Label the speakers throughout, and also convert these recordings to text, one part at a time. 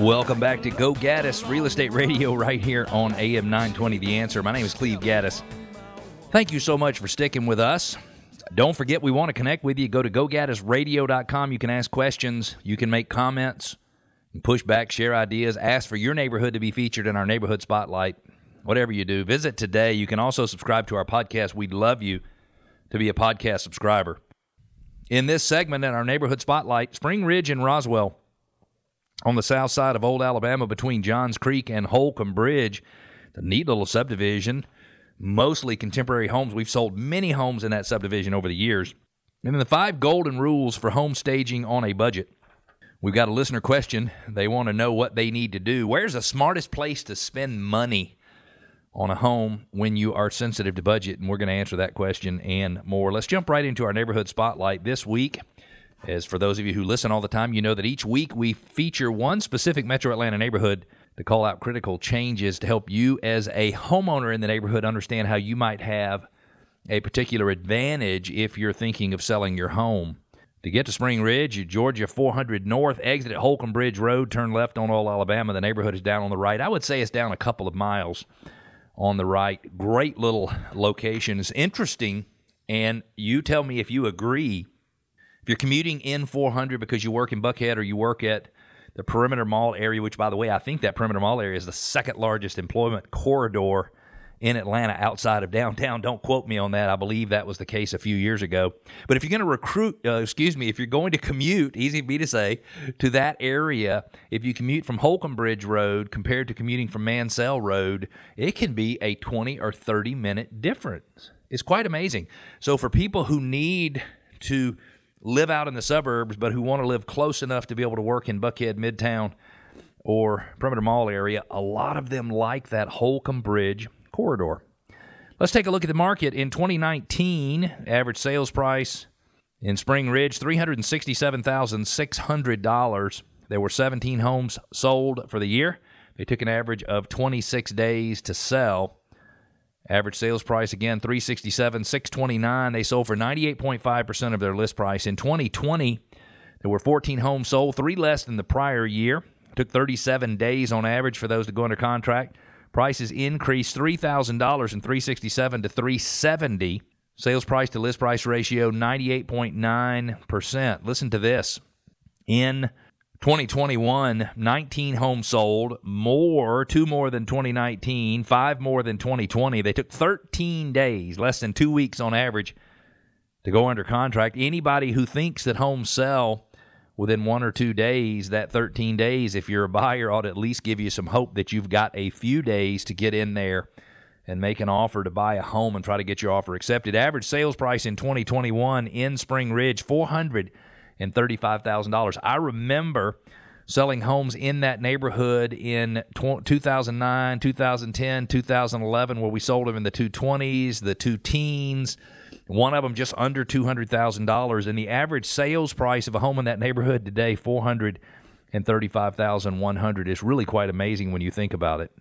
Speaker 1: Welcome back to Go Gaddis Real Estate Radio right here on AM 920 The Answer. My name is Cleve Gaddis. Thank you so much for sticking with us. Don't forget, we want to connect with you. Go to gogaddisradio.com. You can ask questions, you can make comments, push back, share ideas, ask for your neighborhood to be featured in our neighborhood spotlight. Whatever you do, visit today. You can also subscribe to our podcast. We'd love you to be a podcast subscriber. In this segment in our neighborhood spotlight, Spring Ridge and Roswell on the south side of Old Alabama between Johns Creek and Holcomb Bridge. The neat little subdivision, mostly contemporary homes. We've sold many homes in that subdivision over the years. And then the five golden rules for home staging on a budget. We've got a listener question. They want to know what they need to do. Where's the smartest place to spend money on a home when you are sensitive to budget? And we're going to answer that question and more. Let's jump right into our neighborhood spotlight this week. As for those of you who listen all the time, you know that each week we feature one specific Metro Atlanta neighborhood to call out critical changes to help you as a homeowner in the neighborhood understand how you might have a particular advantage if you're thinking of selling your home. To get to Spring Ridge, Georgia 400 North, exit at Holcomb Bridge Road, turn left on Old Alabama. The neighborhood is down on the right. I would say it's down a couple of miles on the right. Great little location. It's interesting, and you tell me if you agree if you're commuting in 400 because you work in Buckhead or you work at the Perimeter Mall area, which, by the way, I think that Perimeter Mall area is the second largest employment corridor in Atlanta outside of downtown. Don't quote me on that. I believe that was the case a few years ago. But if you're going to recruit, uh, excuse me, if you're going to commute, easy for me to say, to that area, if you commute from Holcomb Bridge Road compared to commuting from Mansell Road, it can be a 20 or 30 minute difference. It's quite amazing. So for people who need to live out in the suburbs, but who want to live close enough to be able to work in Buckhead, Midtown, or Perimeter Mall area, a lot of them like that Holcomb Bridge corridor. Let's take a look at the market. In 2019, average sales price in Spring Ridge, $367,600. There were 17 homes sold for the year. They took an average of 26 days to sell. Average sales price again 367 629 They sold for 98.5% of their list price. In 2020, there were 14 homes sold, 3 less than the prior year. It took 37 days on average for those to go under contract. Prices increased $3,000 in 367 to 370. Sales price to list price ratio 98.9%. Listen to this. In 2021, 19 homes sold, more, two more than 2019, five more than 2020. They took 13 days, less than two weeks on average, to go under contract. Anybody who thinks that homes sell within one or two days, that 13 days, if you're a buyer, ought to at least give you some hope that you've got a few days to get in there and make an offer to buy a home and try to get your offer accepted. Average sales price in 2021 in Spring Ridge, 400 and $35,000. I remember selling homes in that neighborhood in 2009, 2010, 2011, where we sold them in the 220s, the two teens, one of them just under $200,000. And the average sales price of a home in that neighborhood today, 435100 is really quite amazing when you think about it.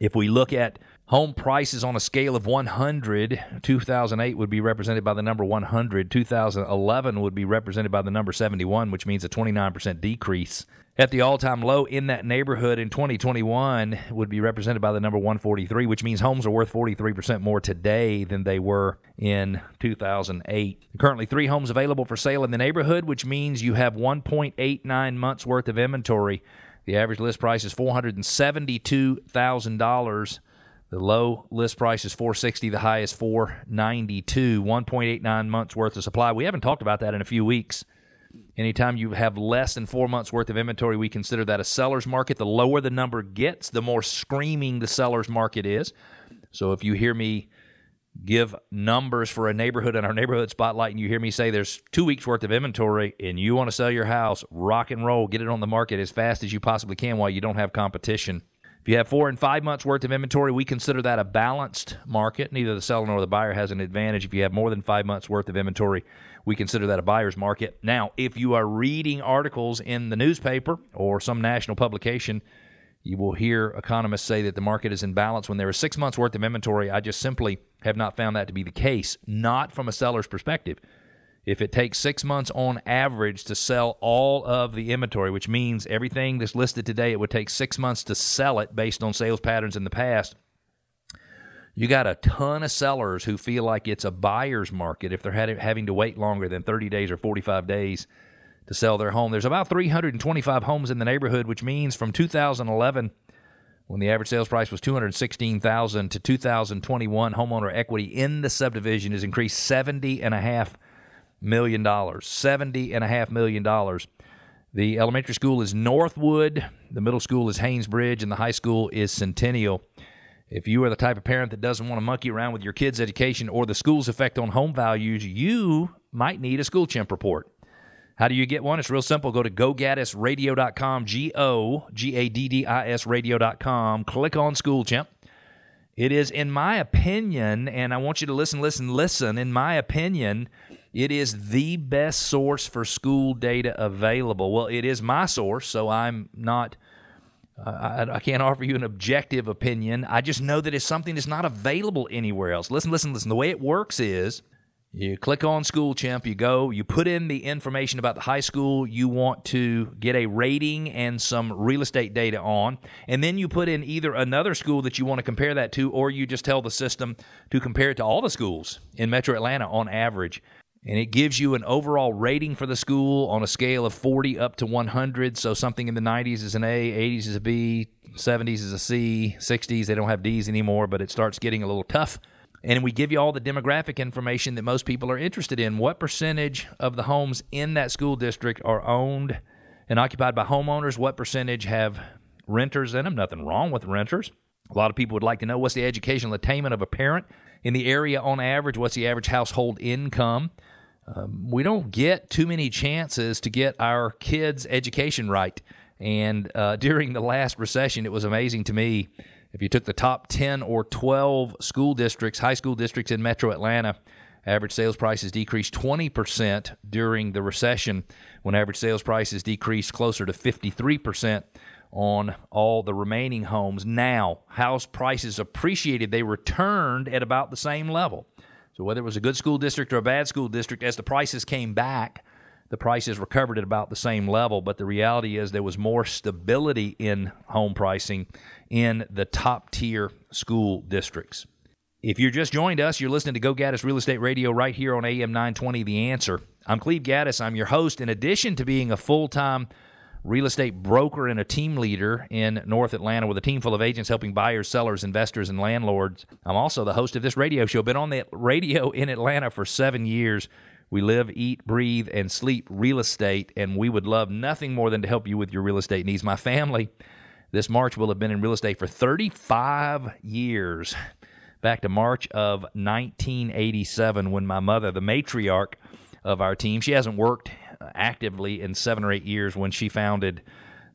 Speaker 1: If we look at home prices on a scale of 100, 2008 would be represented by the number 100, 2011 would be represented by the number 71, which means a 29% decrease. At the all time low in that neighborhood in 2021 would be represented by the number 143, which means homes are worth 43% more today than they were in 2008. Currently, three homes available for sale in the neighborhood, which means you have 1.89 months worth of inventory the average list price is $472,000. The low list price is 460, the high is 492, 1.89 months worth of supply. We haven't talked about that in a few weeks. Anytime you have less than four months worth of inventory, we consider that a seller's market. The lower the number gets, the more screaming the seller's market is. So if you hear me give numbers for a neighborhood in our neighborhood spotlight and you hear me say there's two weeks worth of inventory and you want to sell your house, rock and roll, get it on the market as fast as you possibly can while you don't have competition. If you have four and five months worth of inventory, we consider that a balanced market. Neither the seller nor the buyer has an advantage. If you have more than five months worth of inventory, we consider that a buyer's market. Now, if you are reading articles in the newspaper or some national publication, you will hear economists say that the market is in balance when there is six months worth of inventory. I just simply have not found that to be the case, not from a seller's perspective. if it takes six months on average to sell all of the inventory, which means everything that's listed today, it would take six months to sell it based on sales patterns in the past. You got a ton of sellers who feel like it's a buyer's market if they're having to wait longer than 30 days or 45 days to sell their home. There's about 325 homes in the neighborhood, which means from 2011 when the average sales price was 216,000 to 2021 homeowner equity in the subdivision has increased 70 and a half million dollars. 70 and a half million dollars. The elementary school is northwood the middle school is Haynes Bridge and the high school is centennial. If you are the type of parent that doesn't want to monkey around with your kids education or the school's effect on home values you might need a school chimp report how do you get one? It's real simple. Go to gogaddisradio.com, G O G A D D I S radio.com. Click on School Chimp. It is, in my opinion, and I want you to listen, listen, listen. In my opinion, it is the best source for school data available. Well, it is my source, so I'm not. I, I, can't offer you an objective opinion. I just know that it's something that's not available anywhere else. Listen, listen, listen. The way it works is you click on School Chimp, you go, you put in the information about the high school you want to get a rating and some real estate data on, and then you put in either another school that you want to compare that to, or you just tell the system to compare it to all the schools in Metro Atlanta on average. And it gives you an overall rating for the school on a scale of 40 up to 100. So something in the 90s is an A, 80s is a B, 70s is a C, 60s, they don't have D's anymore, but it starts getting a little tough and we give you all the demographic information that most people are interested in. What percentage of the homes in that school district are owned and occupied by homeowners? What percentage have renters in them? Nothing wrong with renters. A lot of people would like to know what's the educational attainment of a parent in the area on average? What's the average household income? Um, we don't get too many chances to get our kids' education right. And uh, during the last recession, it was amazing to me if you took the top 10 or 12 school districts, high school districts in metro Atlanta, average sales prices decreased 20% during the recession, when average sales prices decreased closer to 53% on all the remaining homes. Now, house prices appreciated, they returned at about the same level. So, whether it was a good school district or a bad school district, as the prices came back, the prices recovered at about the same level. But the reality is there was more stability in home pricing in the top tier school districts. If you're just joined us, you're listening to Go Gaddis Real Estate Radio right here on AM 920 The Answer. I'm Cleve Gaddis. I'm your host. In addition to being a full time real estate broker and a team leader in North Atlanta with a team full of agents helping buyers, sellers, investors, and landlords, I'm also the host of this radio show. Been on the radio in Atlanta for seven years. We live, eat, breathe, and sleep real estate, and we would love nothing more than to help you with your real estate needs. My family this March will have been in real estate for 35 years, back to March of 1987 when my mother, the matriarch of our team, she hasn't worked actively in seven or eight years when she founded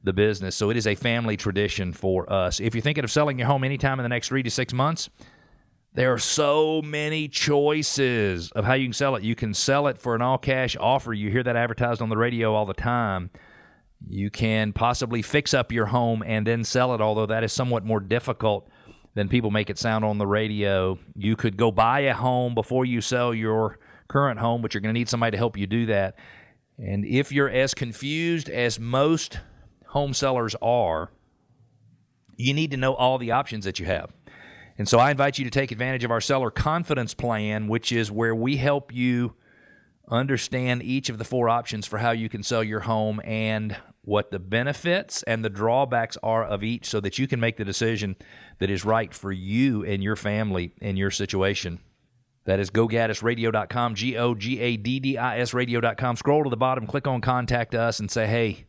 Speaker 1: the business. So it is a family tradition for us. If you're thinking of selling your home anytime in the next three to six months, there are so many choices of how you can sell it. You can sell it for an all cash offer. You hear that advertised on the radio all the time. You can possibly fix up your home and then sell it, although that is somewhat more difficult than people make it sound on the radio. You could go buy a home before you sell your current home, but you're going to need somebody to help you do that. And if you're as confused as most home sellers are, you need to know all the options that you have. And so I invite you to take advantage of our seller confidence plan, which is where we help you understand each of the four options for how you can sell your home and what the benefits and the drawbacks are of each so that you can make the decision that is right for you and your family in your situation. That is gogaddisradio.com, G O G A D D I S radio.com. Scroll to the bottom, click on contact us, and say, hey,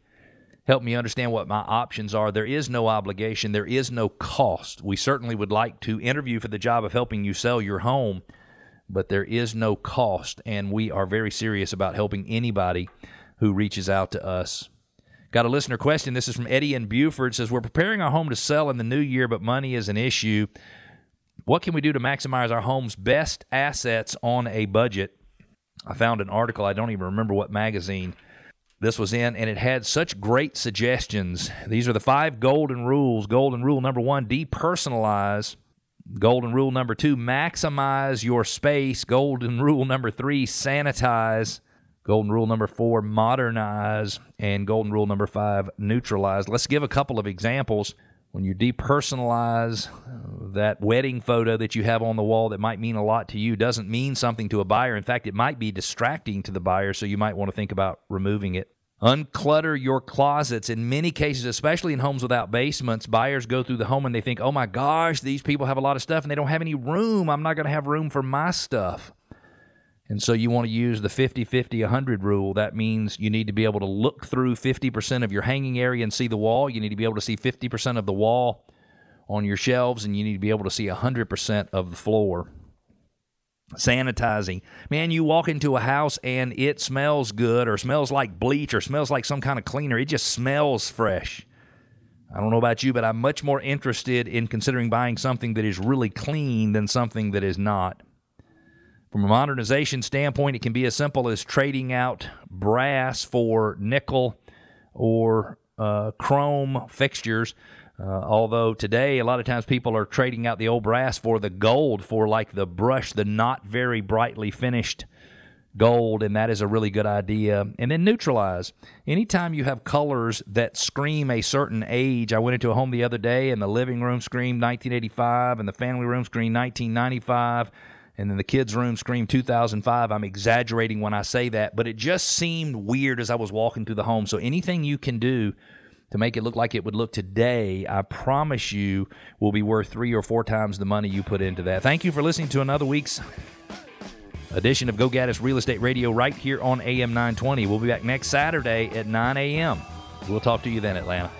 Speaker 1: help me understand what my options are. There is no obligation, there is no cost. We certainly would like to interview for the job of helping you sell your home but there is no cost, and we are very serious about helping anybody who reaches out to us. Got a listener question. This is from Eddie in Buford. Says we're preparing our home to sell in the new year, but money is an issue. What can we do to maximize our home's best assets on a budget? I found an article. I don't even remember what magazine this was in, and it had such great suggestions. These are the five golden rules. Golden rule number one: depersonalize Golden rule number two maximize your space. Golden rule number three sanitize Golden rule number four, modernize. And golden rule number five, neutralize. Let's give a couple of examples. When you depersonalize uh, that wedding photo that you have on the wall that might mean a lot to you, doesn't mean something to a buyer. In fact, it might be distracting to the buyer, so you might want to think about removing it. Unclutter your closets. In many cases, especially in homes without basements, buyers go through the home and they think, oh my gosh, these people have a lot of stuff and they don't have any room. I'm not going to have room for my stuff. And so you want to use the 50 50 100 rule. That means you need to be able to look through 50% of your hanging area and see the wall. You need to be able to see 50% of the wall on your shelves, and you need to be able to see 100% of the floor. Sanitizing. Man, you walk into a house and it smells good, or smells like bleach, or smells like some kind of cleaner. It just smells fresh. I don't know about you, but I'm much more interested in considering buying something that is really clean than something that is not. From a modernization standpoint, it can be as simple as trading out brass for nickel or uh, chrome fixtures. Uh, although today, a lot of times people are trading out the old brass for the gold, for like the brush, the not very brightly finished gold, and that is a really good idea. And then neutralize. Anytime you have colors that scream a certain age, I went into a home the other day, and the living room screamed 1985, and the family room screamed 1995 and then the kids' room screamed 2005. I'm exaggerating when I say that, but it just seemed weird as I was walking through the home. So anything you can do to make it look like it would look today, I promise you will be worth three or four times the money you put into that. Thank you for listening to another week's edition of Go Gaddis Real Estate Radio right here on AM 920. We'll be back next Saturday at 9 a.m. We'll talk to you then, Atlanta.